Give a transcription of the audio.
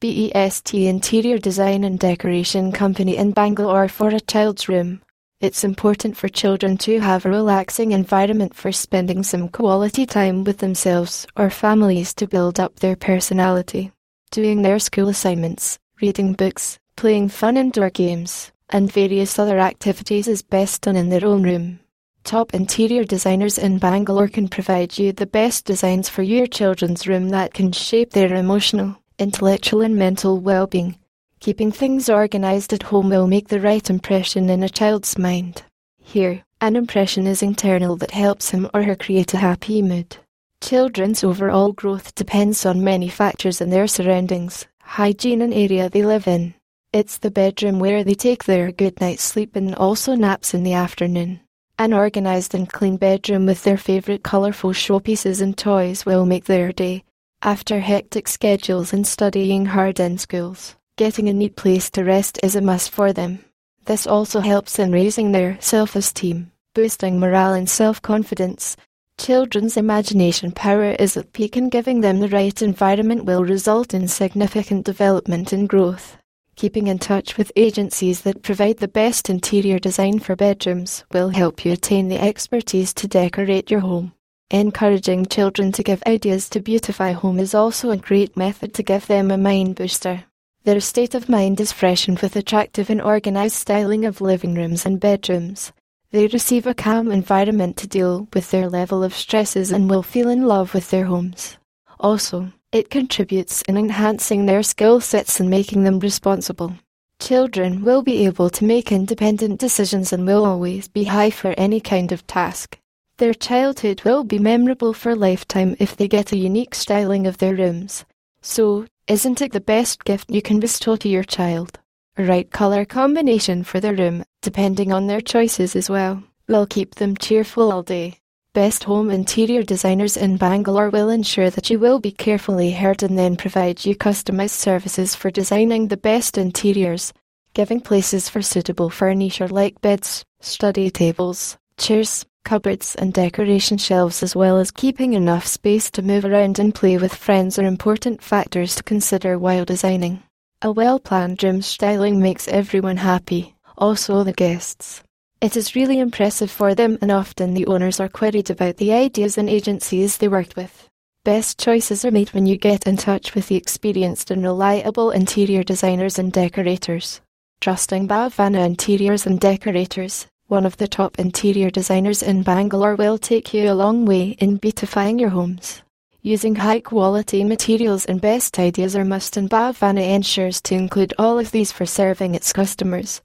BEST interior design and decoration company in Bangalore for a child's room. It's important for children to have a relaxing environment for spending some quality time with themselves or families to build up their personality. Doing their school assignments, reading books, playing fun indoor games, and various other activities is best done in their own room. Top interior designers in Bangalore can provide you the best designs for your children's room that can shape their emotional, intellectual, and mental well being Keeping things organized at home will make the right impression in a child's mind. Here, an impression is internal that helps him or her create a happy mood. Children's overall growth depends on many factors in their surroundings, hygiene and area they live in. It's the bedroom where they take their good night's sleep and also naps in the afternoon. An organized and clean bedroom with their favorite colorful showpieces and toys will make their day, after hectic schedules and studying hard in schools getting a neat place to rest is a must for them. This also helps in raising their self esteem, boosting morale and self confidence. Children's imagination power is at peak, and giving them the right environment will result in significant development and growth. Keeping in touch with agencies that provide the best interior design for bedrooms will help you attain the expertise to decorate your home. Encouraging children to give ideas to beautify home is also a great method to give them a mind booster. Their state of mind is freshened with attractive and organized styling of living rooms and bedrooms. They receive a calm environment to deal with their level of stresses and will feel in love with their homes. Also, it contributes in enhancing their skill sets and making them responsible. Children will be able to make independent decisions and will always be high for any kind of task. Their childhood will be memorable for lifetime if they get a unique styling of their rooms. So, isn't it the best gift you can bestow to your child? A right colour combination for their room, depending on their choices as well, will keep them cheerful all day. Best home interior designers in Bangalore will ensure that you will be carefully heard and then provide you customized services for designing the best interiors, giving places for suitable furniture like beds, study tables, chairs, cupboards and decoration shelves as well as keeping enough space to move around and play with friends are important factors to consider while designing. A well-planned room styling makes everyone happy, also the guests. It is really impressive for them and often the owners are queried about the ideas and agencies they worked with. Best choices are made when you get in touch with the experienced and reliable interior designers and decorators. Trusting Bhavana Interiors and Decorators, one of the top interior designers in Bangalore will take you a long way in beautifying your homes. Using high quality materials and best ideas are must and Bhavana ensures to include all of these for serving its customers.